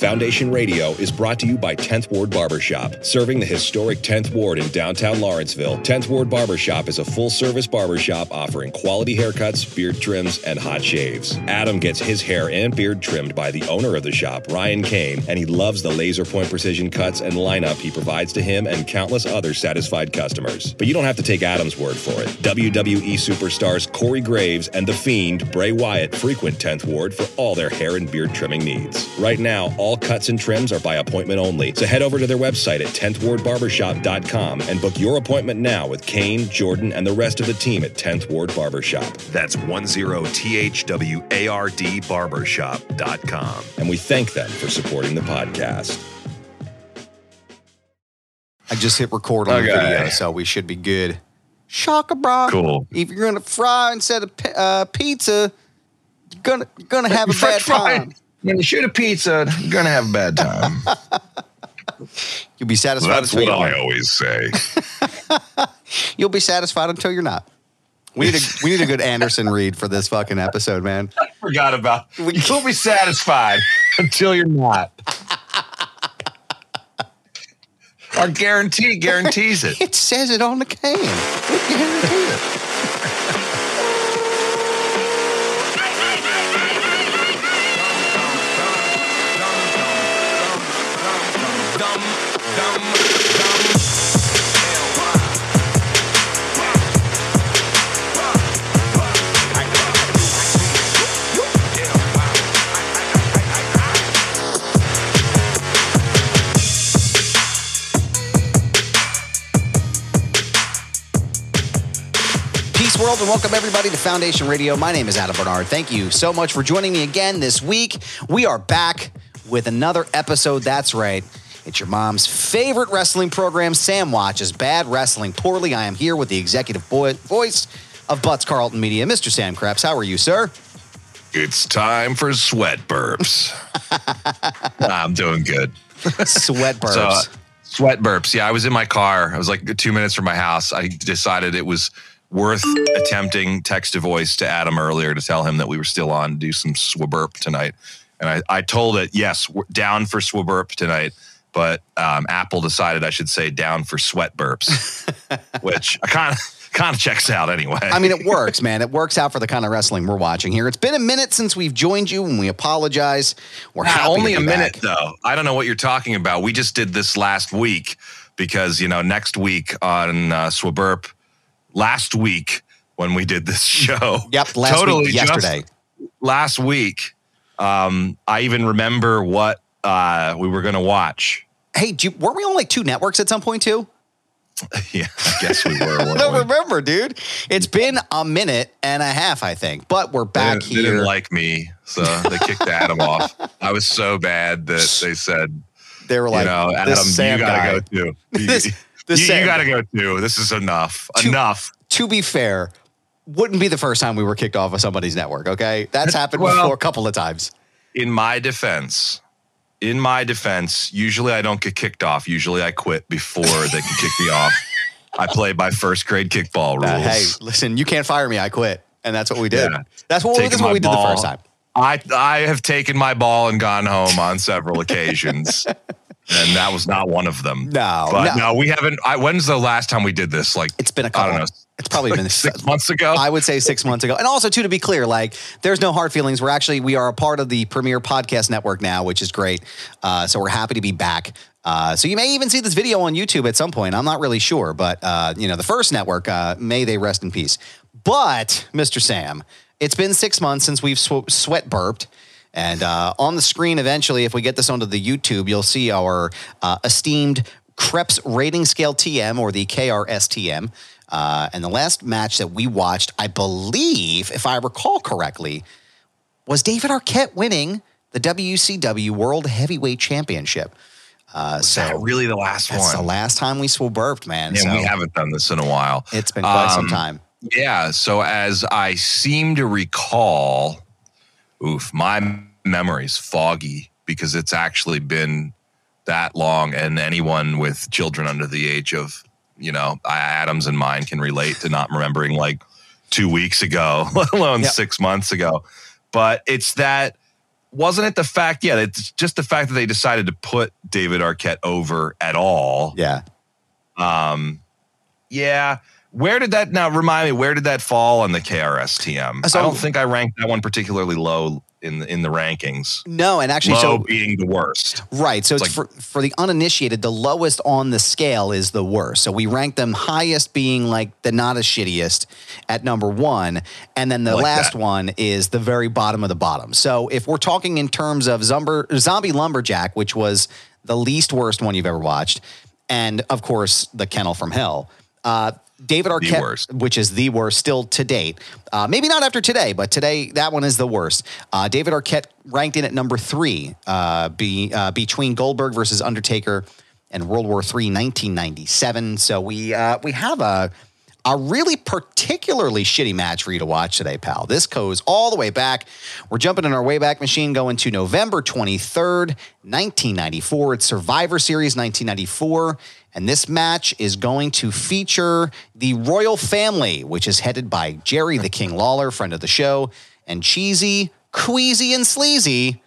Foundation Radio is brought to you by 10th Ward Barbershop. Serving the historic 10th Ward in downtown Lawrenceville, 10th Ward Barbershop is a full service barbershop offering quality haircuts, beard trims, and hot shaves. Adam gets his hair and beard trimmed by the owner of the shop, Ryan Kane, and he loves the laser point precision cuts and lineup he provides to him and countless other satisfied customers. But you don't have to take Adam's word for it. WWE superstars Corey Graves and The Fiend, Bray Wyatt, frequent 10th Ward for all their hair and beard trimming needs. Right now, all cuts and trims are by appointment only. So head over to their website at 10thwardbarbershop.com and book your appointment now with Kane, Jordan, and the rest of the team at 10th Ward Barbershop. That's 10THWARD barbershop.com. And we thank them for supporting the podcast. I just hit record on the video, so we should be good. Shaka bra. Cool. If you're gonna fry instead of uh, pizza, you're gonna you're gonna have a bad French fry. time. When you shoot a pizza, you're gonna have a bad time. You'll be satisfied That's what you I are. always say. You'll be satisfied until you're not. We need a we need a good Anderson read for this fucking episode, man. I Forgot about. You'll be satisfied until you're not. Our guarantee guarantees it. It says it on the can. We guarantee it. World and welcome everybody to Foundation Radio. My name is Adam Barnard. Thank you so much for joining me again this week. We are back with another episode. That's right. It's your mom's favorite wrestling program, Sam Watches Bad Wrestling Poorly. I am here with the executive vo- voice of Butts Carlton Media, Mr. Sam Krepps. How are you, sir? It's time for sweat burps. I'm doing good. Sweat burps. So, uh, sweat burps. Yeah, I was in my car. I was like two minutes from my house. I decided it was worth attempting text to voice to Adam earlier to tell him that we were still on to do some swabburp tonight. And I, I told it, yes, we're down for swabburp tonight. But um, Apple decided I should say down for sweat burps, which I kind of kind of checks out anyway. I mean, it works, man. It works out for the kind of wrestling we're watching here. It's been a minute since we've joined you, and we apologize. We're Nah, happy only a minute back. though. I don't know what you're talking about. We just did this last week because you know next week on uh, Swabburp, last week when we did this show. Yep, last totally week, yesterday. last week, um, I even remember what uh, we were going to watch. Hey, do you, weren't we on like two networks at some point too? yeah, I guess we were. I don't we? remember, dude. It's been a minute and a half, I think, but we're back they here. didn't like me, so they kicked Adam off. I was so bad that they said, they were like, you know, Adam, you got to go too. This- this you, Sam got to go too. This is enough. Two- enough. To be fair, wouldn't be the first time we were kicked off of somebody's network. Okay, that's happened Well- before a couple of times. in my defense, in my defense, usually I don't get kicked off. Usually I quit before they can kick me off. I play by first grade kickball rules. Uh, hey, listen, you can't fire me. I quit, and that's what we did. Yeah. That's what, Taking that's what we did the first time. I I have taken my ball and gone home on several occasions. And that was not one of them. No, but no. no, we haven't. I, when's the last time we did this? Like it's been a couple. don't know, It's probably been six months ago. I would say six months ago. And also, too, to be clear, like there's no hard feelings. We're actually we are a part of the Premier Podcast Network now, which is great. Uh, so we're happy to be back. Uh, so you may even see this video on YouTube at some point. I'm not really sure, but uh, you know, the first network, uh, may they rest in peace. But Mr. Sam, it's been six months since we've sw- sweat burped. And uh, on the screen, eventually, if we get this onto the YouTube, you'll see our uh, esteemed Krepps rating scale TM or the KRSTM. Uh, and the last match that we watched, I believe, if I recall correctly, was David Arquette winning the WCW World Heavyweight Championship. Uh, so really the last that's the last time we swabburped, man. and so we haven't done this in a while. it's been quite some Um, time. Yeah. So as I seem to recall, oof, my memory's foggy because it's actually been that long, and anyone with children under the age of, you know, Adams and mine can relate to not remembering like two weeks ago, let alone Yep. six months ago. But it's that wasn't it the fact? Yeah, it's just the fact that they decided to put David Arquette over at all. Yeah. Um, yeah. Where did that now remind me? Where did that fall on the KRS TM? So- I don't think I ranked that one particularly low in the, in the rankings. No, and actually, low so being the worst. Right. So it's, It's for, for the uninitiated, the lowest on the scale is the worst. So we rank them highest being like the not as shittiest at number one. And then the Like last that. one is the very bottom of the bottom. So if we're talking in terms of Zumber, Zombie Lumberjack, which was the least worst one you've ever watched, and of course, The Kennel from Hell, uh, David Arquette, which is the worst still to date. Uh, maybe not after today, but today that one is the worst. Uh, David Arquette ranked in at number three, uh, be, uh, between Goldberg versus Undertaker and World War III, 1997. So we uh, we have a a really particularly shitty match for you to watch today, pal. This goes all the way back. We're jumping in our Wayback Machine going to November 23rd, 1994. It's Survivor Series 1994. And this match is going to feature the Royal Family, which is headed by Jerry the King Lawler, friend of the show, and Cheesy, Queasy, and Sleazy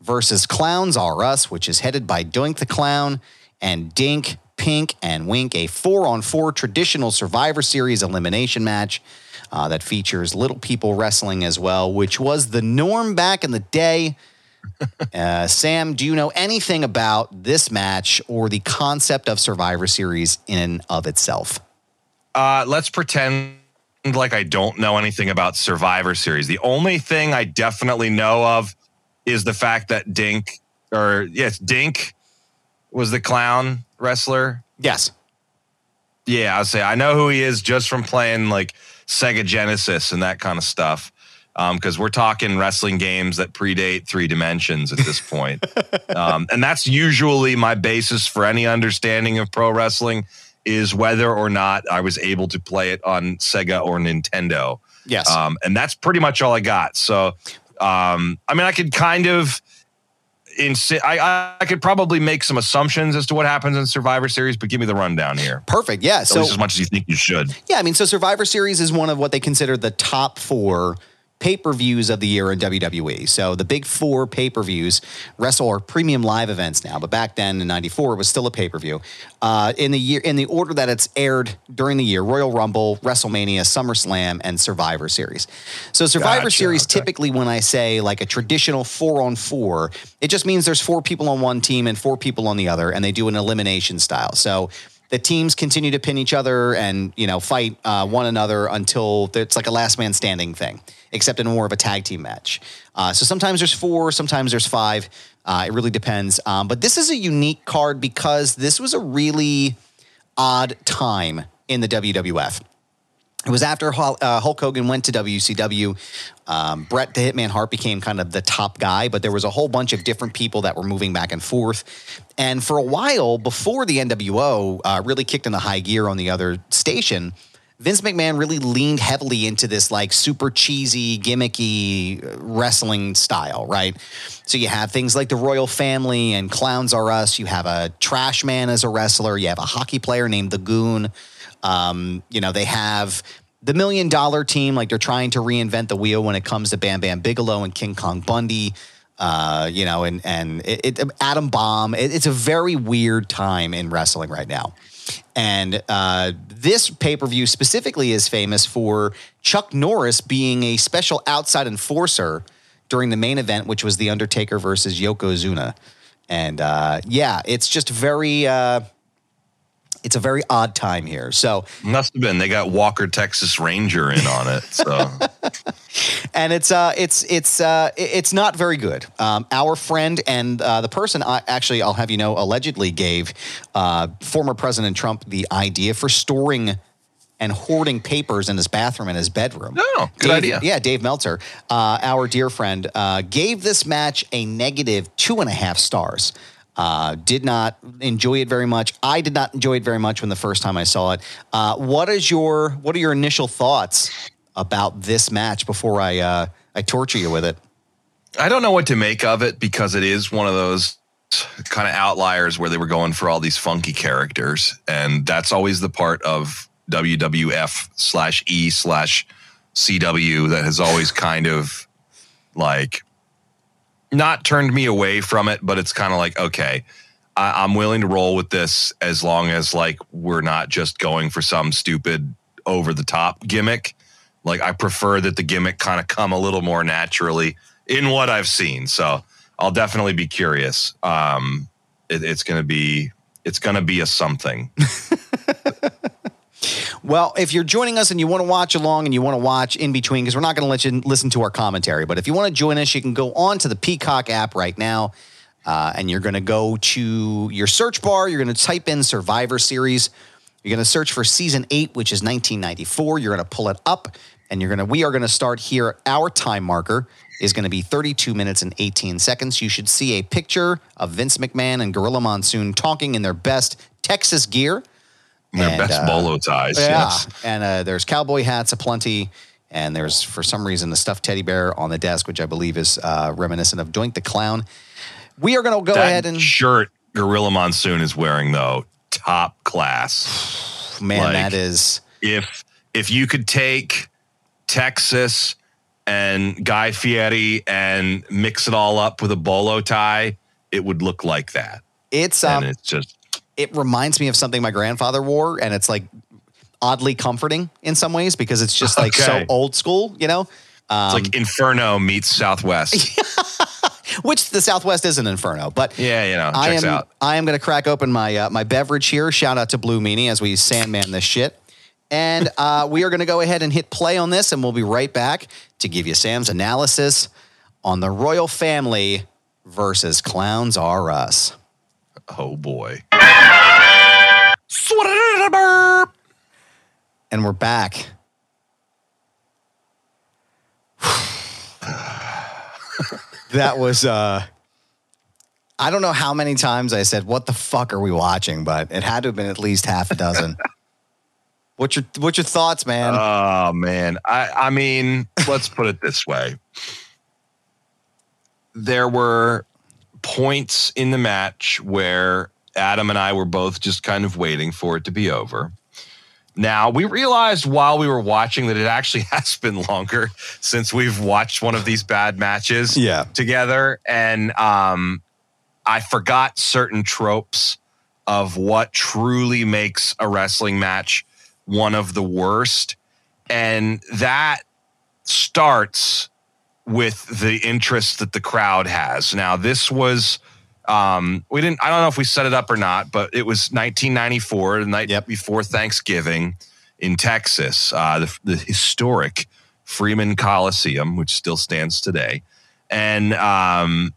versus Clowns Are Us, which is headed by Doink the Clown and Dink, Pink, and Wink, a four on four traditional Survivor Series elimination match uh, that features Little People Wrestling as well, which was the norm back in the day. Uh, Sam, do you know anything about this match or the concept of Survivor Series in and of itself? Uh, let's pretend like I don't know anything about Survivor Series. The only thing I definitely know of is the fact that Dink, or yes, Dink was the clown wrestler. Yes. Yeah, I'll say I know who he is just from playing like Sega Genesis and that kind of stuff. Because we're talking wrestling games that predate three dimensions at this point. um, and that's usually my basis for any understanding of pro wrestling is whether or not I was able to play it on Sega or Nintendo. Yes. Um, and that's pretty much all I got. So, um, I mean, I could kind of, insi- I, I could probably make some assumptions as to what happens in Survivor Series, but give me the rundown here. Perfect. Yeah. At So least as much as you think you should. Yeah, I mean, so Survivor Series is one of what they consider the top four pay per views of the year in WWE. So the big four pay per views, wrestle are premium live events now, but back then in '94 it was still a pay per view. Uh, in the year, in the order that it's aired during the year: Royal Rumble, WrestleMania, SummerSlam, and Survivor Series. So Survivor Gotcha, Series, okay. typically when I say like a traditional four on four, it just means there's four people on one team and four people on the other, and they do an elimination style. So the teams continue to pin each other and you know fight uh, one another until it's like a last man standing thing, except in more of a tag team match. Uh, so sometimes there's four, sometimes there's five. Uh, it really depends. Um, but this is a unique card because this was a really odd time in the WWF. It was after uh, Hulk Hogan went to WCW. Um, Bret the Hitman Hart became kind of the top guy, but there was a whole bunch of different people that were moving back and forth. And for a while, before the NWO uh, really kicked into high gear on the other station, Vince McMahon really leaned heavily into this like super cheesy, gimmicky uh, wrestling style, right? So you have things like the Royal Family and Clowns Are Us. You have a trash man as a wrestler. You have a hockey player named the Goon. Um, you know, they have the million dollar team, like they're trying to reinvent the wheel when it comes to Bam Bam Bigelow and King Kong Bundy. Uh, you know, and and it, it, Adam Bomb. It, it's a very weird time in wrestling right now. And uh, this pay per view specifically is famous for Chuck Norris being a special outside enforcer during the main event, which was The Undertaker versus Yokozuna. And uh, yeah, it's just very, uh, it's a very odd time here. So, Must have been. They got Walker Texas Ranger in on it. So and it's uh, it's it's uh, it's not very good. Um, our friend and uh, the person, I, actually, I'll have you know, allegedly gave uh, former President Trump the idea for storing and hoarding papers in his bathroom and his bedroom. Oh, good Dave- idea. Yeah, Dave Meltzer, uh, our dear friend, uh, gave this match a negative two and a half stars. Uh, did not enjoy it very much. I did not enjoy it very much when the first time I saw it. Uh, what is your what are your initial thoughts about this match before I uh, I torture you with it? I don't know what to make of it because it is one of those kind of outliers where they were going for all these funky characters, and that's always the part of WWF slash E slash CW that has always kind of like not turned me away from it, but it's kind of like, okay, I, I'm willing to roll with this as long as like we're not just going for some stupid over the top gimmick. Like I prefer that the gimmick kind of come a little more naturally in what I've seen. So I'll definitely be curious. Um, it, it's gonna be it's gonna be a something. Well, if you're joining us and you want to watch along and you want to watch in between, because we're not going to let you listen to our commentary, but if you want to join us, you can go on to the Peacock app right now. Uh, and you're going to go to your search bar. You're going to type in Survivor Series. You're going to search for season eight, which is 1994. You're going to pull it up, and you're going to. We are going to start here. Our time marker is going to be 32 minutes and 18 seconds. You should see a picture of Vince McMahon and Gorilla Monsoon talking in their best Texas gear. Their And, best uh, bolo ties. Yeah, Yes. and uh, there's cowboy hats aplenty, and there's for some reason the stuffed teddy bear on the desk, which I believe is uh, reminiscent of Doink the Clown. We are going to go That ahead and shirt Gorilla Monsoon is wearing though, top class. man, like- that is If if you could take Texas and Guy Fieri and mix it all up with a bolo tie, it would look like that. it's um, and it's just it reminds me of something my grandfather wore, and it's like oddly comforting in some ways because it's just like so old school, you know. Um, it's like Inferno meets Southwest. which the Southwest is an inferno, but yeah, you know, I checks am out. I am going to crack open my uh, my beverage here. Shout out to Blue Meanie as we Sandman this shit. And uh, we are going to go ahead and hit play on this, and we'll be right back to give you Sam's analysis on the royal family versus Clowns R Us. Oh boy. And we're back. that was uh I don't know how many times I said, "What the fuck are we watching?" But it had to have been at least half a dozen. what's your What's your thoughts, man? Oh man. I I mean, let's put it this way. There were points in the match where Adam and I were both just kind of waiting for it to be over. Now, we realized while we were watching that it actually has been longer since we've watched one of these bad matches Yeah. together. And um, I forgot certain tropes of what truly makes a wrestling match one of the worst. And that starts with the interest that the crowd has. Now, this was um we didn't I don't know if we set it up or not, but it was 1994, the night Yep. before Thanksgiving in Texas, uh the, the historic Freeman Coliseum, which still stands today. And um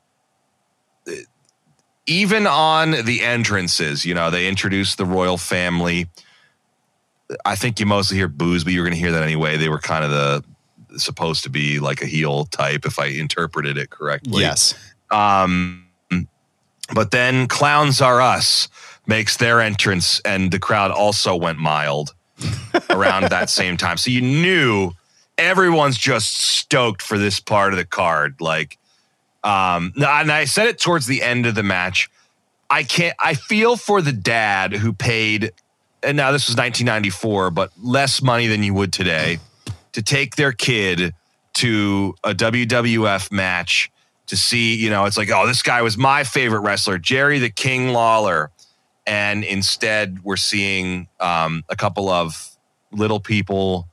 even on the entrances, you know, they introduced the royal family. I think you mostly hear booze, but you're going to hear that anyway. They were kind of the supposed to be like a heel type, if I interpreted it correctly. yes. Um, but then Clowns Are Us makes their entrance, and the crowd also went mild around that same time. So you knew everyone's just stoked for this part of the card. Like, um, and I said it towards the end of the match. I can't, I feel for the dad who paid, and now this was 1994, but less money than you would today to take their kid to a WWF match to see, you know, it's like, oh, this guy was my favorite wrestler, Jerry the King Lawler. And instead, we're seeing um, a couple of little people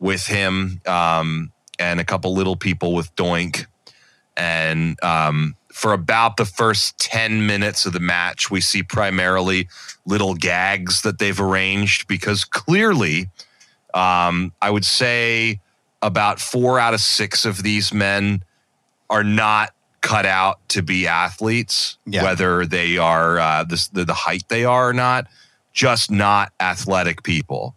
with him um, and a couple little people with Doink. And um, for about the first 10 minutes of the match, we see primarily little gags that they've arranged because clearly, um, I would say about four out of six of these men are not cut out to be athletes, Yeah. whether they are uh, the, the the height they are or not, just not athletic people.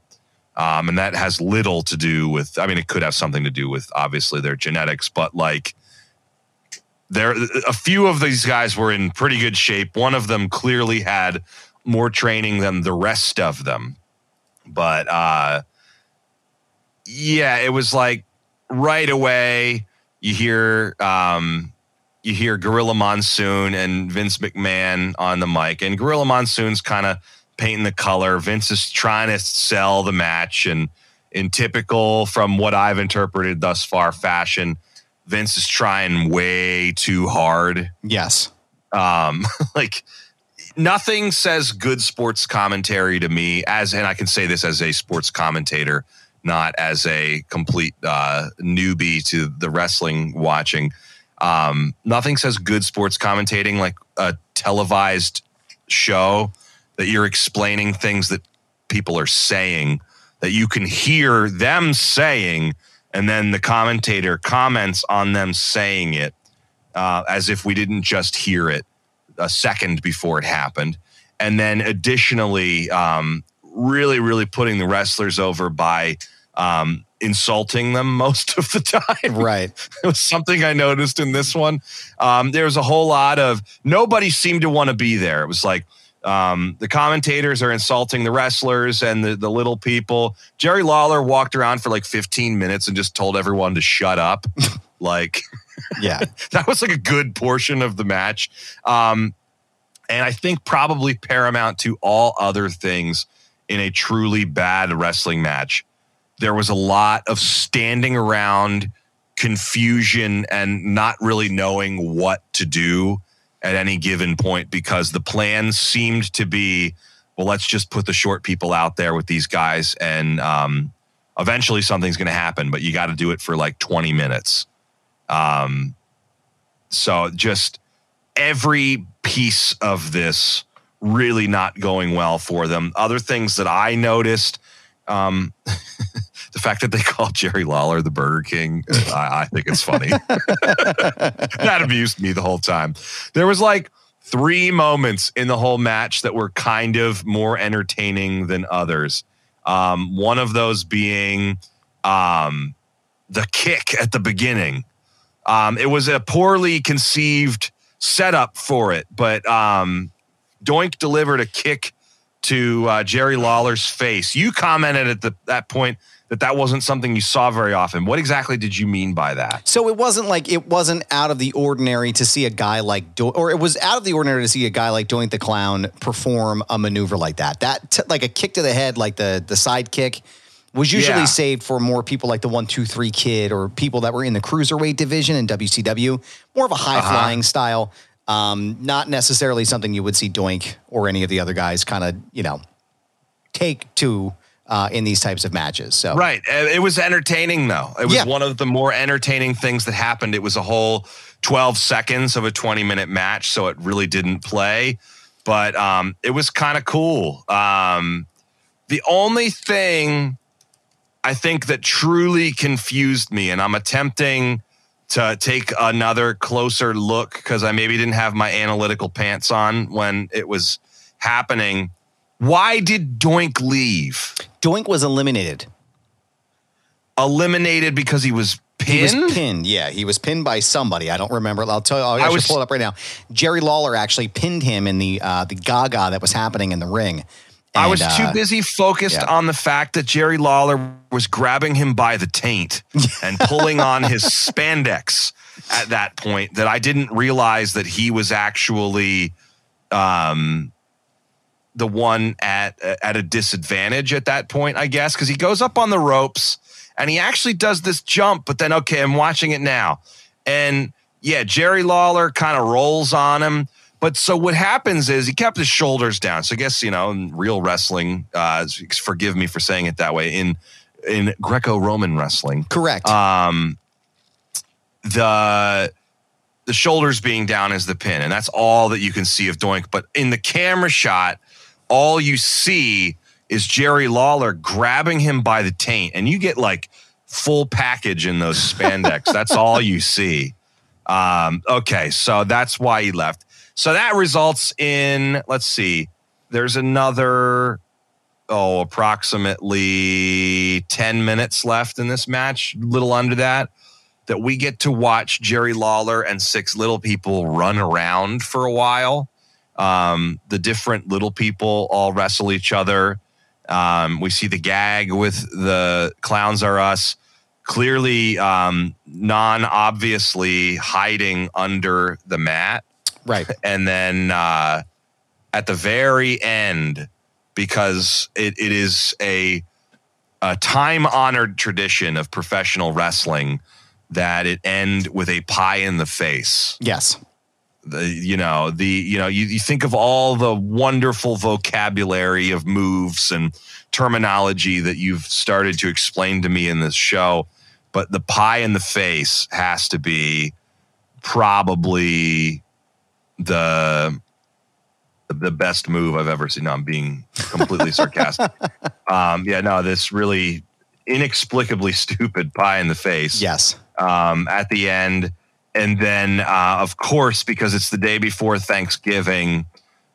Um, and that has little to do with. I mean, it could have something to do with obviously their genetics, but like there, a few of these guys were in pretty good shape. One of them clearly had more training than the rest of them, but uh, yeah, it was like right away you hear um, you hear Gorilla Monsoon and Vince McMahon on the mic, and Gorilla Monsoon's kind of painting the color. Vince is trying to sell the match, and in typical, from what I've interpreted thus far, fashion, Vince is trying way too hard. Yes. Um, like nothing says good sports commentary to me as, and I can say this as a sports commentator, not as a complete uh, newbie to the wrestling watching. Um, nothing says good sports commentating like a televised show that you're explaining things that people are saying that you can hear them saying and then the commentator comments on them saying it uh, as if we didn't just hear it a second before it happened and then additionally um, really really putting the wrestlers over by um, insulting them most of the time Right. it was something I noticed in this one. Um, there was a whole lot of nobody seemed to want to be there. It was like um, the commentators are insulting the wrestlers and the, the little people. Jerry Lawler walked around for like 15 minutes and just told everyone to shut up. like Yeah. that was like a good portion of the match. Um, and I think probably paramount to all other things in a truly bad wrestling match, there was a lot of standing around, confusion, and not really knowing what to do at any given point because the plan seemed to be well, let's just put the short people out there with these guys and um, eventually something's going to happen, but you got to do it for like 20 minutes. Um, so just every piece of this really not going well for them. Other things that I noticed, um, the fact that they call Jerry Lawler the Burger King, uh, I, I think it's funny. that amused me the whole time. There was like three moments in the whole match that were kind of more entertaining than others. Um, one of those being um, the kick at the beginning. Um, it was a poorly conceived setup for it, but um, Doink delivered a kick to uh, Jerry Lawler's face. You commented at the, that point that that wasn't something you saw very often. What exactly did you mean by that? So it wasn't like it wasn't out of the ordinary to see a guy like Do- or it was out of the ordinary to see a guy like Doink the Clown perform a maneuver like that. That t- like a kick to the head, like the the side kick, was usually Yeah. saved for more people like the one two three kid or people that were in the cruiserweight division in WCW, more of a high flying style. Um, not necessarily something you would see Doink or any of the other guys kind of you know take to uh, in these types of matches. So Right. It was entertaining, though. It was Yeah. one of the more entertaining things that happened. It was a whole 12 seconds of a 20 minute match, so it really didn't play, but um, it was kind of cool. Um, the only thing I think that truly confused me, and I'm attempting to take another closer look because I maybe didn't have my analytical pants on when it was happening. Why did Doink leave? Doink was eliminated. eliminated because he was He pinned. was pinned. Yeah, he was pinned by somebody. I don't remember. I'll tell you. I'll I actually was- pull it up right now. Jerry Lawler actually pinned him in the uh, the Gaga that was happening in the ring. I was And, too uh, busy focused yeah. on the fact that Jerry Lawler was grabbing him by the taint and pulling on his spandex at that point that I didn't realize that he was actually um, the one at at a disadvantage at that point, I guess, because he goes up on the ropes and he actually does this jump, but then okay, I'm watching it now. And yeah, Jerry Lawler kind of rolls on him. But so what happens is he kept his shoulders down. So I guess, you know, in real wrestling, uh, forgive me for saying it that way, in in Greco-Roman wrestling, Correct. um, the the shoulders being down is the pin, and that's all that you can see of Doink. But in the camera shot, all you see is Jerry Lawler grabbing him by the taint, and you get like full package in those spandex. that's all you see. Um, okay, so that's why he left. So that results in let's see, there's another oh approximately 10 minutes left in this match, a little under that that we get to watch Jerry Lawler and six little people run around for a while. Um, the different little people all wrestle each other. Um, we see the gag with the clowns are us clearly um, non obviously hiding under the mat. Right. And then uh, at the very end, because it, it is a a time honored tradition of professional wrestling that it end with a pie in the face. Yes. The you know the you know you, you think of all the wonderful vocabulary of moves and terminology that you've started to explain to me in this show, but the pie in the face has to be probably the the best move I've ever seen. No, I'm being completely sarcastic. Um, yeah, no, this really inexplicably stupid pie in the face. Yes. Um, at the end, and then uh, of course because it's the day before Thanksgiving,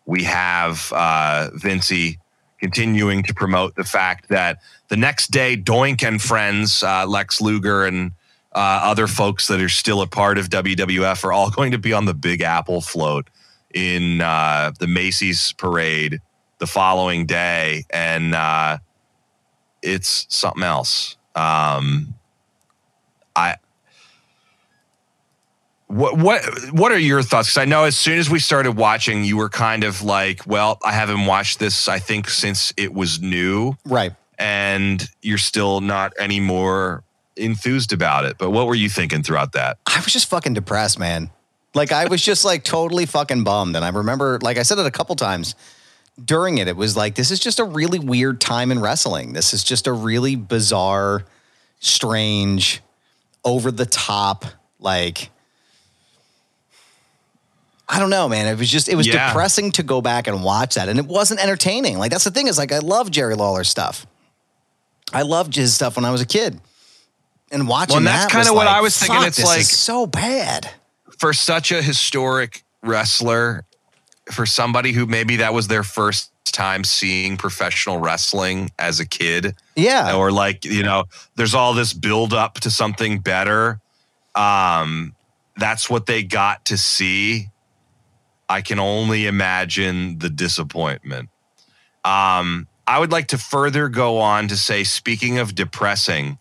we have uh, Vincey continuing to promote the fact that the next day, Doink and friends, uh, Lex Luger and uh, other folks that are still a part of WWF are all going to be on the Big Apple float in uh, the Macy's parade the following day, and uh, it's something else. Um, I what what what are your thoughts? Because I know as soon as we started watching, you were kind of like, "Well, I haven't watched this. I think since it was new, Right. and you're still not any more enthused about it." But what were you thinking throughout that? I was just fucking depressed, man. Like I was just like totally fucking bummed. And I remember, like I said it a couple times during it, it was like, this is just a really weird time in wrestling. This is just a really bizarre, strange, over the top, like I don't know, man. It was just it was Yeah. depressing to go back and watch that. And it wasn't entertaining. Like that's the thing, is like I love Jerry Lawler stuff. I loved his stuff when I was a kid. And watching Well, and that's that kinda what like, I was thinking. fuck, It's like- so bad. For such a historic wrestler, for somebody who maybe that was their first time seeing professional wrestling as a kid, Yeah. or like you know there's all this build up to something better um that's what they got to see i can only imagine the disappointment um i would like to further go on to say speaking of depressing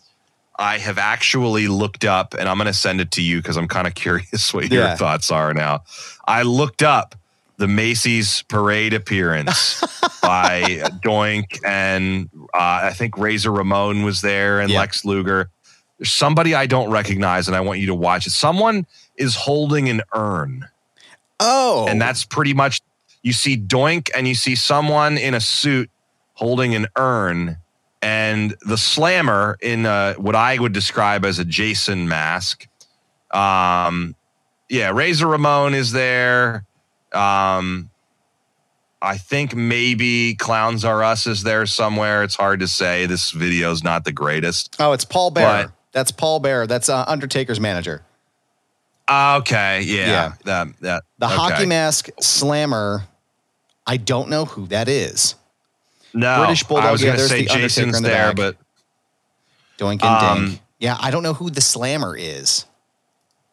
i have actually looked up and i'm going to send it to you because i'm kind of curious what your Yeah. thoughts are now i looked up the Macy's parade appearance by Doink and uh, I think Razor Ramon was there and Yeah. Lex Luger. There's somebody I don't recognize and I want you to watch it. Someone is holding an urn, oh. and that's pretty much you see Doink and you see someone in a suit holding an urn, and the slammer in uh, what I would describe as a Jason mask. Um, yeah, Razor Ramon is there. Um, I think maybe Clowns Are Us is there somewhere. It's hard to say. This video's not the greatest. Oh, it's Paul Bearer. That's Paul Bearer. That's uh, Undertaker's manager. Okay, yeah, Yeah. that that The okay. hockey mask slammer. I don't know who that is. No, British Bulldog, I was yeah, going to there's say the Jason's the there, back. but Doink and Um, Dink. Yeah, I don't know who the slammer is.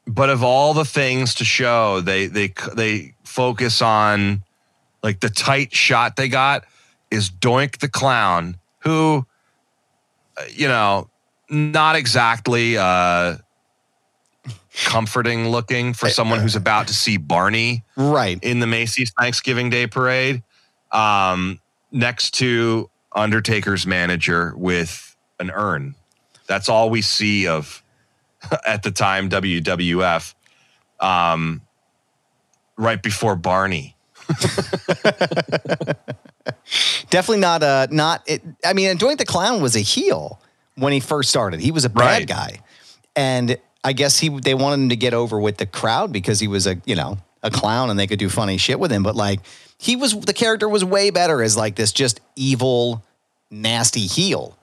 but of all the things to show, they they they focus on like the tight shot they got is Doink the clown, who uh, you know, not exactly uh comforting looking for someone who's about to see Barney Right. in the Macy's Thanksgiving Day parade, um, next to Undertaker's manager with an urn. That's all we see of at the time WWF. Um, right before Barney. Definitely not uh not it, I mean, Doink the Clown was a heel when he first started. He was a bad Right. guy. And I guess he they wanted him to get over with the crowd because he was a, you know, a clown and they could do funny shit with him, but like he was the character was way better as like this just evil nasty heel.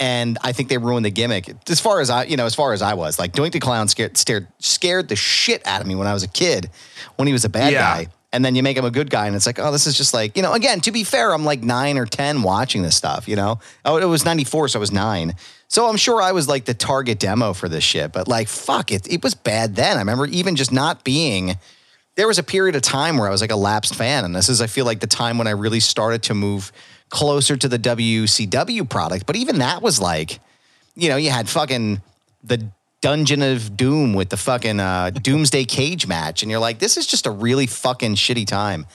And I think they ruined the gimmick. As far as I, you know, as far as I was, like Doink the Clown scared scared, scared the shit out of me when I was a kid when he was a bad Yeah. guy and then you make him a good guy and it's like oh this is just like you know again to be fair i'm like nine or ten watching this stuff you know oh it was 94 so i was nine so i'm sure i was like the target demo for this shit but like fuck it it was bad then i remember even just not being there was a period of time where i was like a lapsed fan and this is i feel like the time when i really started to move closer to the wcw product but even that was like you know you had fucking the Dungeon of Doom with the fucking uh, Doomsday Cage match, and you're like, this is just a really fucking shitty time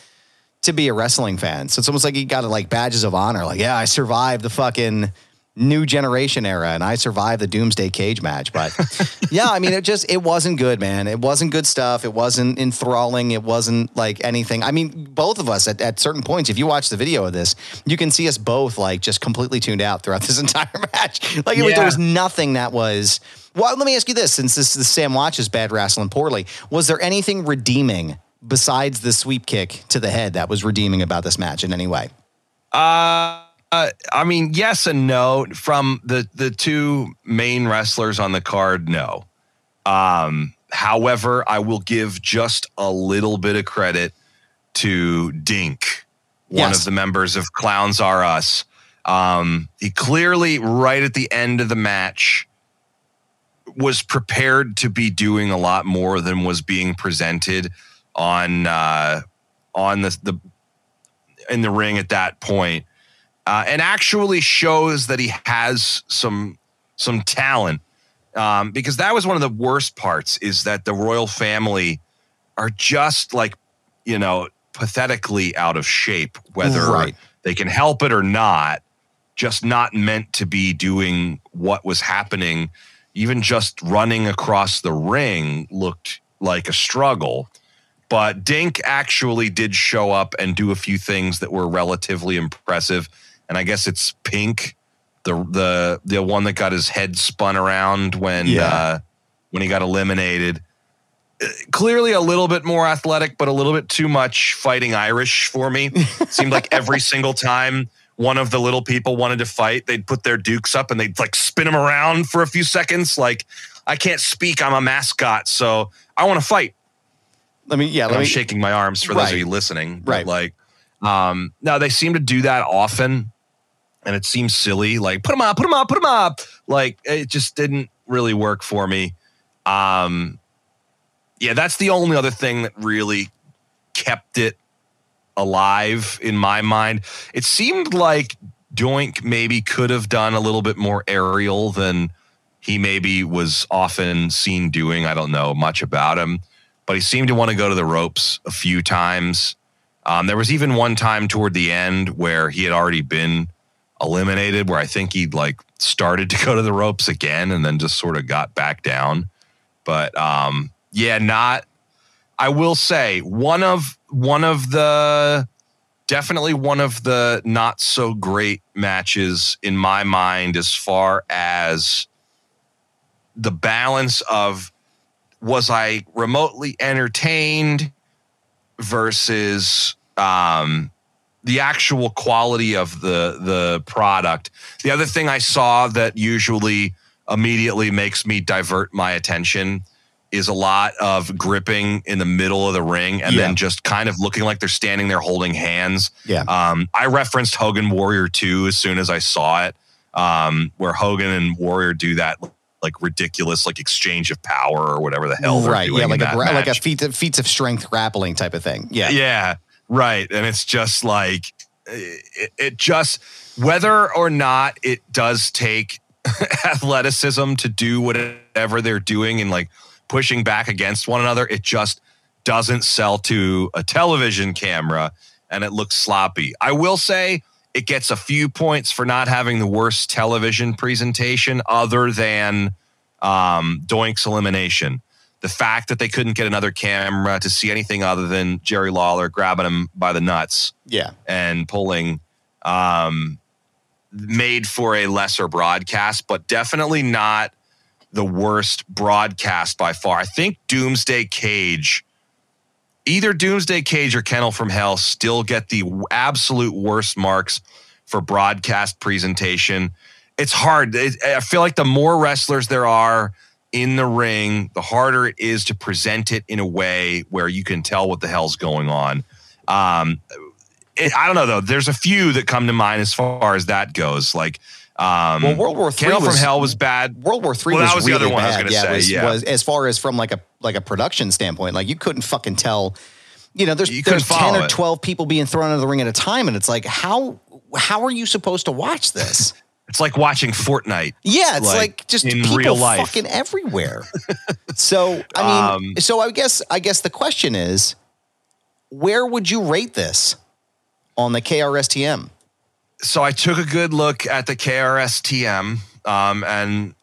to be a wrestling fan. So it's almost like you got like badges of honor, like, yeah, I survived the fucking new generation era and I survived the doomsday cage match. But yeah, I mean, it just, it wasn't good, man. It wasn't good stuff. It wasn't enthralling. It wasn't like anything. I mean, both of us at, at certain points, if you watch the video of this, you can see us both like just completely tuned out throughout this entire match. Like it was, there was nothing that was, well, let me ask you this, since this is Sam watches bad wrestling poorly, was there anything redeeming besides the sweep kick to the head that was redeeming about this match in any way? Uh, uh, I mean, yes and no. From the the two main wrestlers on the card, no. Um, however, I will give just a little bit of credit to Dink, one Yes. of the members of Clowns Are Us. Um, he clearly, right at the end of the match, was prepared to be doing a lot more than was being presented on uh, on the the in the ring at that point, uh, and actually shows that he has some some talent. Um, because that was one of the worst parts is that the royal family are just like you know pathetically out of shape, whether Right. they can help it or not. Just not meant to be doing what was happening. Even just running across the ring looked like a struggle but Dink actually did show up and do a few things that were relatively impressive. And I guess it's Pink, the the the one that got his head spun around when Yeah. uh, when he got eliminated. Uh, Clearly a little bit more athletic, but a little bit too much fighting Irish for me. It seemed like every single time one of the little people wanted to fight, they'd put their dukes up and they'd like spin them around for a few seconds. Like, I can't speak, I'm a mascot, so I want to fight. Let me, yeah, let I'm me, shaking my arms for those Right. of you listening. Right. like, um, no, they seem to do that often, and it seems silly. Like, put them up, put them up, put them up. Like, it just didn't really work for me. Um, yeah, that's the only other thing that really kept it alive in my mind. It seemed like Doink maybe could have done a little bit more aerial than he maybe was often seen doing. I don't know much about him, but he seemed to want to go to the ropes a few times. Um, there was even one time toward the end where he had already been eliminated, where I think he'd like started to go to the ropes again and then just sort of got back down. But um, yeah, not. I will say one of one of the definitely one of the not so great matches in my mind as far as the balance of was I remotely entertained versus um, the actual quality of the the product. The other thing I saw that usually immediately makes me divert my attention is a lot of gripping in the middle of the ring and Yeah. then just kind of looking like they're standing there holding hands. yeah. Um, I referenced Hogan Warrior 2 as soon as I saw it, um, where Hogan and Warrior do that like ridiculous like exchange of power or whatever the hell they're right. Yeah. Like a, like a match. feat of, feats of strength grappling type of thing. Yeah. Yeah, right. And it's just like it, it just whether or not it does take athleticism to do whatever they're doing and like pushing back against one another, it just doesn't sell to a television camera and it looks sloppy. I will say it gets a few points for not having the worst television presentation other than um, Doink's elimination. The fact that they couldn't get another camera to see anything other than Jerry Lawler grabbing him by the nuts Yeah. and pulling um, made for a lesser broadcast, but definitely not the worst broadcast by far. I think Doomsday Cage, either Doomsday Cage or Kennel from Hell, still get the absolute worst marks for broadcast presentation. It's hard. I feel like the more wrestlers there are in the ring, the harder it is to present it in a way where you can tell what the hell's going on. Um, it, I don't know though. There's a few that come to mind as far as that goes. Like, um, Well, World War Three from Hell was bad. World War Three Well, was, that was the really other one I was bad. gonna yeah, say, was, yeah. was as far as from like a like a production standpoint, like you couldn't fucking tell. You know, there's You there's ten or it. twelve people being thrown into the ring at a time, and it's like how how are you supposed to watch this? It's like watching Fortnite. Yeah, it's like, Like, just in people real life. fucking everywhere. so I mean, Um, so I guess I guess the question is, where would you rate this on the KRSTM? so I took a good look at the KRSTM, um, and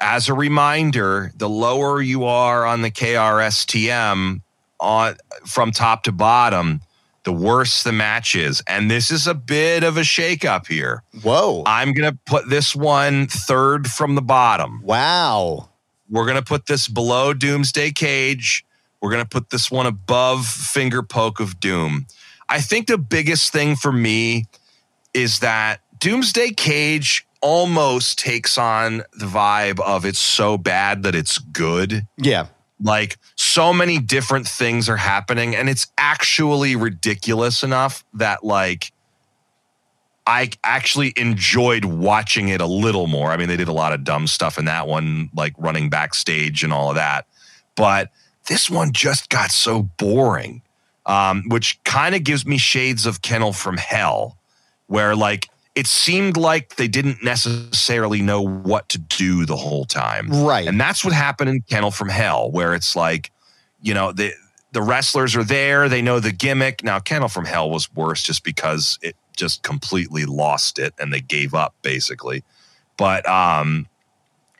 as a reminder, the lower you are on the KRSTM on from top to bottom, the worse the match is. And this is a bit of a shakeup here. Whoa. I'm gonna put this one third from the bottom. wow. We're gonna put this below Doomsday Cage. We're gonna put this one above Finger Poke of Doom. I think the biggest thing for me is that Doomsday Cage almost takes on the vibe of it's so bad that it's good. Yeah. Like so many different things are happening, and it's actually ridiculous enough that like I actually enjoyed watching it a little more. I mean, they did a lot of dumb stuff in that one, like running backstage and all of that. But this one just got so boring, um, which kind of gives me shades of Kennel from Hell, where like it seemed like they didn't necessarily know what to do the whole time. Right. And that's what happened in Kennel from Hell, where it's like, you know, the the wrestlers are there, they know the gimmick. Now, Kennel from Hell was worse just because it just completely lost it and they gave up basically. But um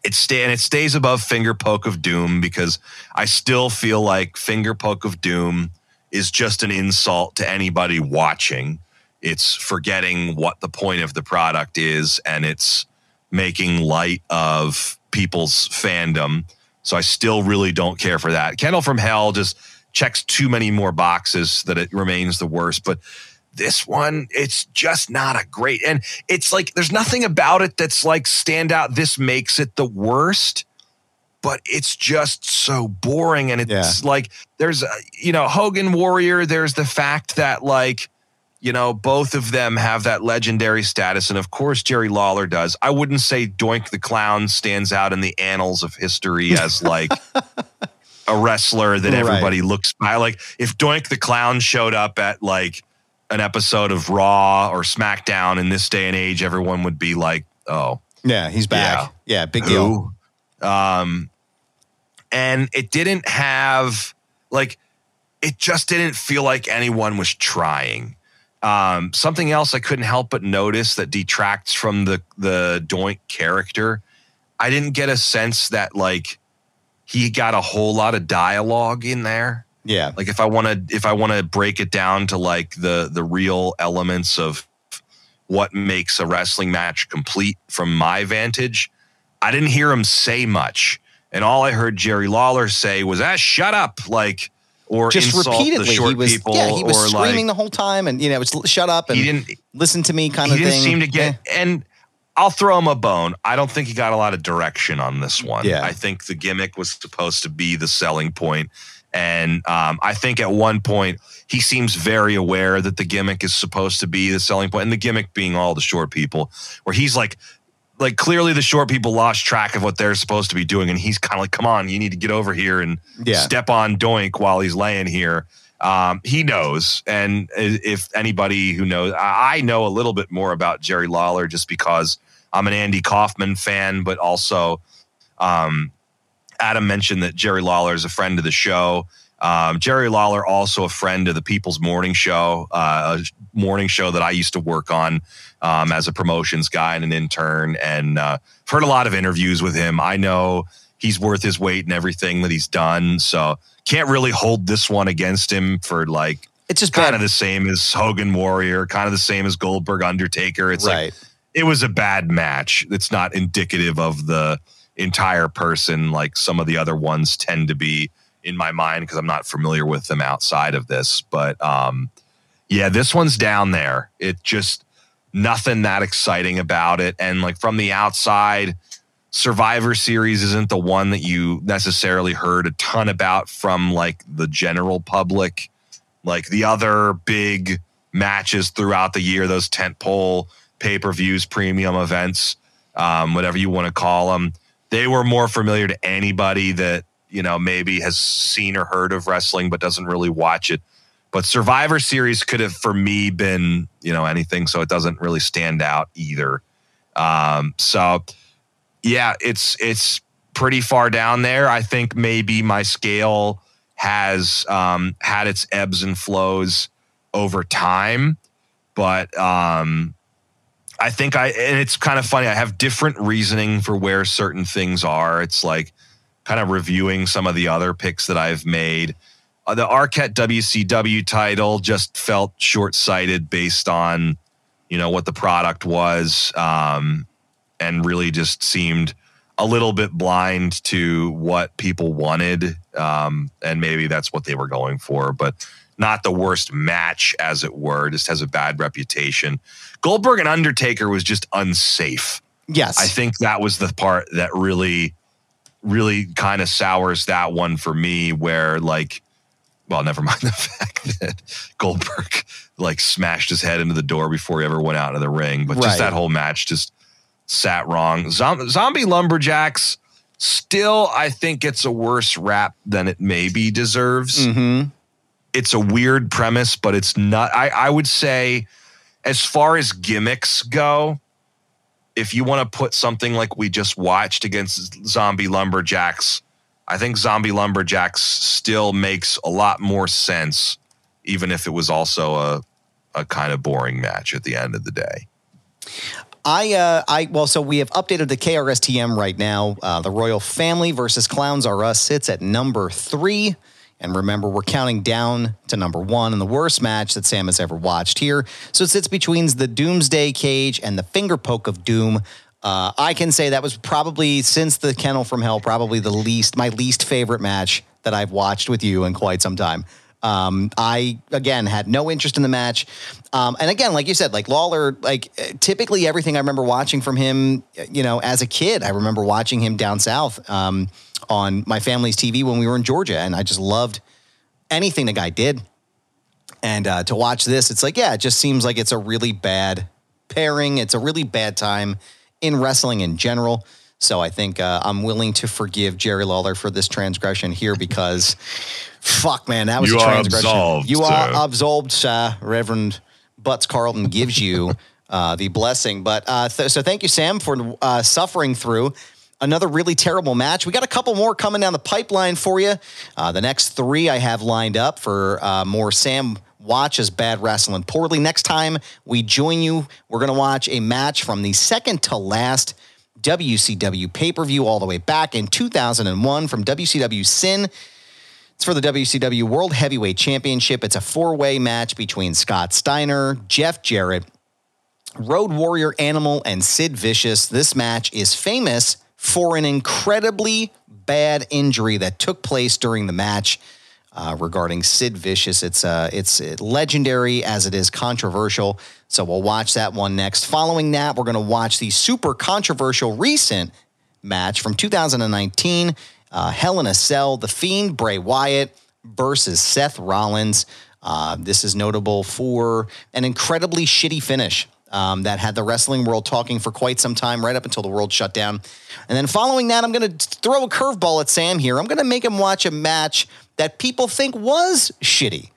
it stay and it stays above Finger Poke of Doom because I still feel like Finger Poke of Doom is just an insult to anybody watching. It's forgetting what the point of the product is and it's making light of people's fandom. So I still really don't care for that. Kennel from Hell just checks too many more boxes that it remains the worst. But this one, it's just not a great. And it's like there's nothing about it that's like stand out. This makes it the worst. But it's just so boring. And it's Yeah. like there's, uh, you know, Hogan Warrior, there's the fact that like, you know, both of them have that legendary status. And of course, Jerry Lawler does. I wouldn't say Doink the Clown stands out in the annals of history as like a wrestler that Right. everybody looks by. Like if Doink the Clown showed up at like an episode of Raw or SmackDown in this day and age, everyone would be like, oh, Yeah. He's back. Yeah. big deal. who? Um, and it didn't have like it just didn't feel like anyone was trying. Um, something else I couldn't help but notice that detracts from the the Doink character. I didn't get a sense that like he got a whole lot of dialogue in there Yeah. like if i want to if i want to break it down to like the the real elements of what makes a wrestling match complete from my vantage i didn't hear him say much and all i heard jerry lawler say was ah shut up like or Just repeatedly, the short he was people yeah he was screaming like the whole time, and you know it's shut up and he didn't listen to me kind of thing. he didn't seem to get and I'll throw him a bone. I don't think he got a lot of direction on this one. Yeah. I think the gimmick was supposed to be the selling point. And um, I think at one point he seems very aware that the gimmick is supposed to be the selling point, and the gimmick being all the short people, where he's like, like clearly the short people lost track of what they're supposed to be doing, and he's kind of like, "Come on, you need to get over here and Yeah. step on Doink while he's laying here." Um, he knows, and if anybody who knows, I know a little bit more about Jerry Lawler just because I'm an Andy Kaufman fan, but also um, Adam mentioned that Jerry Lawler is a friend of the show. Um, Jerry Lawler also a friend of the People's Morning Show, uh, a morning show that I used to work on um, as a promotions guy and an intern, and uh, I've heard a lot of interviews with him. I know he's worth his weight in everything that he's done, so can't really hold this one against him for like It's just kind bad. of the same as Hogan Warrior, kind of the same as Goldberg Undertaker. It's like right. it was a bad match. It's not indicative of the entire person like some of the other ones tend to be in my mind because I'm not familiar with them outside of this. But um, yeah, this one's down there. It just nothing that exciting about it. And like from the outside, Survivor Series isn't the one that you necessarily heard a ton about from like the general public. Like the other big matches throughout the year, those tent pole pay per views, premium events, um, whatever you want to call them, they were more familiar to anybody that you know maybe has seen or heard of wrestling but doesn't really watch it. But Survivor Series could have, for me, been you know anything, so it doesn't really stand out either. Um, so yeah, it's it's pretty far down there. I think maybe my scale has um, had its ebbs and flows over time, but um, I think I, and it's kind of funny. I have different reasoning for where certain things are. It's like kind of reviewing some of the other picks that I've made. Uh, the Arquette WCW title just felt short sighted based on, you know, what the product was, um, and really just seemed a little bit blind to what people wanted. Um, and maybe that's what they were going for, but not the worst match, as it were, just has a bad reputation. Goldberg and Undertaker was just unsafe. Yes. I think that was the part that really, really kind of sours that one for me, where like, well, never mind the fact that Goldberg like smashed his head into the door before he ever went out into the ring, but Right. just that whole match just sat wrong. Zom- Zombie Lumberjacks still, I think, gets a worse rap than it maybe deserves Mm-hmm. it's a weird premise, but it's not. I, I would say, as far as gimmicks go, if you want to put something like we just watched against Zombie Lumberjacks, I think Zombie Lumberjacks still makes a lot more sense, even if it was also a a kind of boring match at the end of the day. I, uh, I, well, so we have updated the KRSTM right now. Uh, the Royal Family versus Clowns-R-Us sits at number three. And remember, we're counting down to number one in the worst match that Sam has ever watched here. So it sits between the Doomsday Cage and the Finger Poke of Doom. Uh, I can say that was probably, since the Kennel from Hell, probably the least, my least favorite match that I've watched with you in quite some time. Um, I again had no interest in the match, um, and again, like you said, like Lawler, like uh, typically everything I remember watching from him, uh, you know, as a kid, I remember watching him down south um, on my family's TV when we were in Georgia, and I just loved anything the guy did. And uh, to watch this, it's like, yeah, it just seems like it's a really bad pairing. It's a really bad time in wrestling in general. So I think uh, I'm willing to forgive Jerry Lawler for this transgression here because, fuck, man, that was You a are transgression. absolved, you are absolved, sir. Reverend Butts Carlton gives you uh, the blessing. But uh, th- so thank you, Sam, for uh, suffering through another really terrible match. We got a couple more coming down the pipeline for you. Uh, the next three I have lined up for uh, more Sam watches bad wrestling poorly. Next time we join you, we're going to watch a match from the second to last WCW pay per view all the way back in 2001 from WCW Sin. It's for the WCW World Heavyweight Championship. It's a four way match between Scott Steiner, Jeff Jarrett, Road Warrior Animal, and Sid Vicious. This match is famous for an incredibly bad injury that took place during the match. Uh, regarding Sid Vicious, it's uh, it's legendary as it is controversial. So we'll watch that one next. Following that, we're going to watch the super controversial recent match from 2019 uh, Hell in a Cell, The Fiend, Bray Wyatt versus Seth Rollins. Uh, this is notable for an incredibly shitty finish um, that had the wrestling world talking for quite some time, right up until the world shut down. And then following that, I'm going to throw a curveball at Sam here. I'm going to make him watch a match that people think was shitty.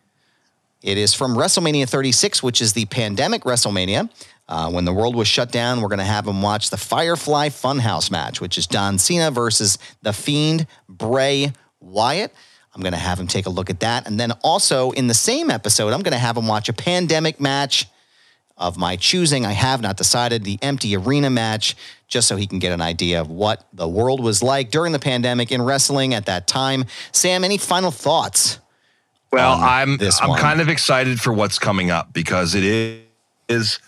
It is from WrestleMania 36, which is the pandemic WrestleMania. Uh, when the world was shut down, we're going to have him watch the Firefly Funhouse match, which is John Cena versus The Fiend, Bray Wyatt. I'm going to have him take a look at that. And then also in the same episode, I'm going to have him watch a pandemic match of my choosing. I have not decided the empty arena match, just so he can get an idea of what the world was like during the pandemic in wrestling at that time. Sam, any final thoughts? Well, I'm I'm one. kind of excited for what's coming up because it is,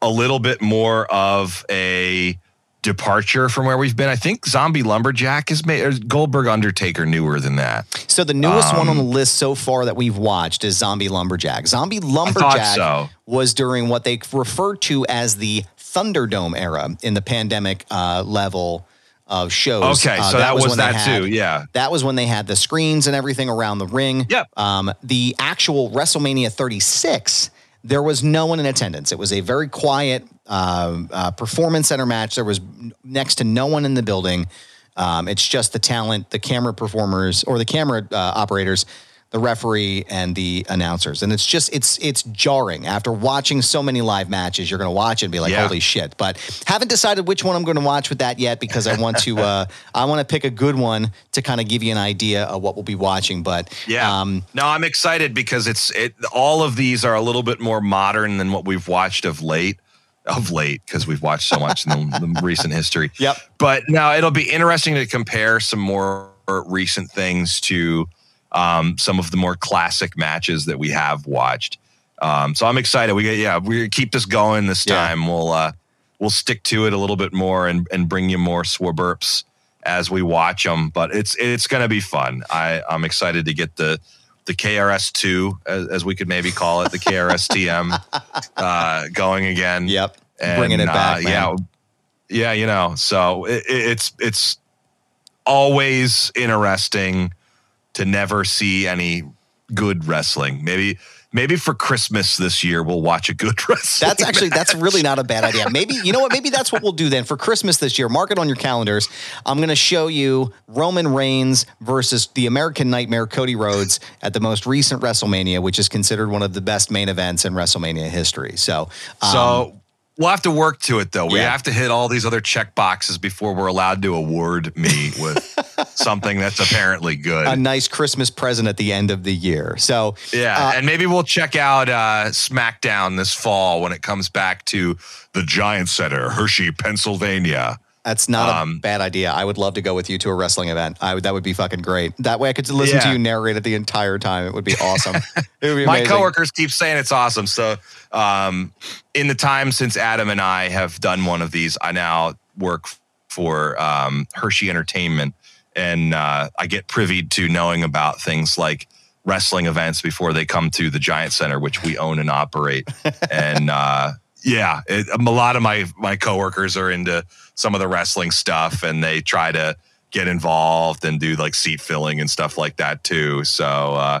a little bit more of a departure from where we've been. I think Zombie Lumberjack is made or Goldberg Undertaker newer than that. So the newest one on Um, the list so far that we've watched is Zombie Lumberjack. Zombie Lumberjack so. was during what they referred to as the Thunderdome era in the pandemic uh, level of shows. Okay, Uh, so that was when that had- too, yeah. That was when they had the screens and everything around the ring. Yep. Um, the actual WrestleMania 36, there was no one in attendance. It was a very quiet uh, uh, performance center match. There was next to no one in the building. Um, it's just the talent, the camera performers, or the camera uh, operators, the referee, and the announcers. And it's just it's it's jarring. After watching so many live matches, you're going to watch it and be like, Yeah. "Holy shit!" But haven't decided which one I'm going to watch with that yet because I want to uh, I want to pick a good one to kind of give you an idea of what we'll be watching. But Yeah. um, no, I'm excited because it's it. All of these are a little bit more modern than what we've watched of late. of late because we've watched so much in the, the recent history. Yep. But now it'll be interesting to compare some more recent things to um, some of the more classic matches that we have watched. Um, so I'm excited. We get yeah, we keep this going this Yeah. time. We'll uh, we'll stick to it a little bit more and and bring you more swabburps as we watch them. But it's it's going to be fun. I I'm excited to get the the KRS two as, as we could maybe call it the KRS TM uh, going again. Yep. And, Bringing it back. uh, man. yeah, yeah. You know, so it- it's it's always interesting to never see any good wrestling. Maybe maybe for Christmas this year we'll watch a good wrestling. That's actually that's really not a bad idea. Maybe you know what? Maybe that's what we'll do then for Christmas this year. Mark it on your calendars. I'm going to show you Roman Reigns versus the American Nightmare Cody Rhodes at the most recent WrestleMania, which is considered one of the best main events in WrestleMania history. So, um, so. We'll have to work to it though. We Yeah. have to hit all these other check boxes before we're allowed to award me with something that's apparently good. a nice Christmas present at the end of the year. So, Yeah, Uh, and maybe we'll check out uh, SmackDown this fall when it comes back to the Giant Center, Hershey, Pennsylvania. That's not a Um, bad idea. I would love to go with you to a wrestling event. I would, that would be fucking great. That way I could listen to you narrate it the entire time. It would be awesome. it would be My coworkers keep saying it's awesome. So, um, in the time since Adam and I have done one of these, I now work for um, Hershey Entertainment, and uh, I get privy to knowing about things like wrestling events before they come to the Giant Center, which we own and operate. and uh, yeah, it, a lot of my my coworkers are into some of the wrestling stuff, and they try to get involved and do like seat filling and stuff like that too. So. Uh,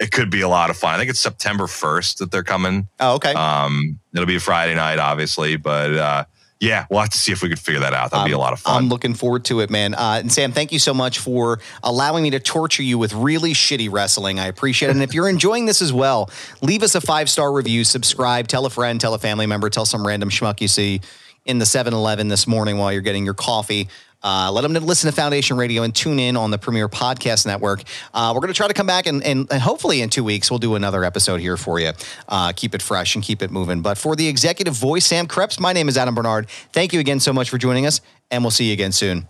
it could be a lot of fun. I think it's September 1st that they're coming. Oh, okay. Um, it'll be a Friday night, obviously, but uh, yeah, we'll have to see if we could figure that out. That'd be a lot of fun. I'm looking forward to it, man. Uh, and Sam, thank you so much for allowing me to torture you with really shitty wrestling. I appreciate it. And if you're enjoying this as well, leave us a five star review, subscribe, tell a friend, tell a family member, tell some random schmuck you see in the 7 Eleven this morning while you're getting your coffee. Uh, let them listen to Foundation Radio and tune in on the Premier Podcast Network. Uh, we're going to try to come back and, and, and hopefully in two weeks we'll do another episode here for you. Uh, keep it fresh and keep it moving. But for the executive voice, Sam Krepps, my name is Adam Barnard. Thank you again so much for joining us, and we'll see you again soon.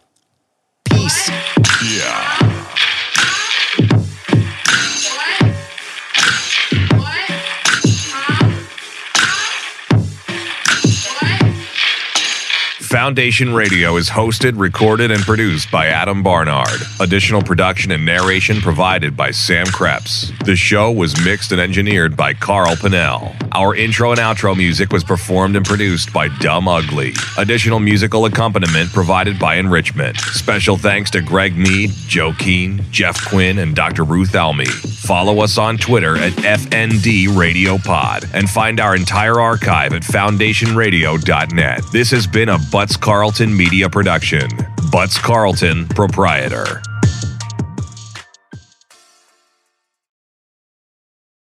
Peace. yeah. Foundation Radio is hosted, recorded, and produced by Adam Barnard. Additional production and narration provided by Sam Krepps. The show was mixed and engineered by Carl Pannell. Our intro and outro music was performed and produced by Dumb Ugly. Additional musical accompaniment provided by Enrichment. Special thanks to Greg Mead, Joe Keane, Geoff Quinn, and Dr. Ruth Almy. Follow us on Twitter at FND Radio Pod and find our entire archive at foundationradio.net. This has been a Butts Carlton media production. Butts Carlton, proprietor.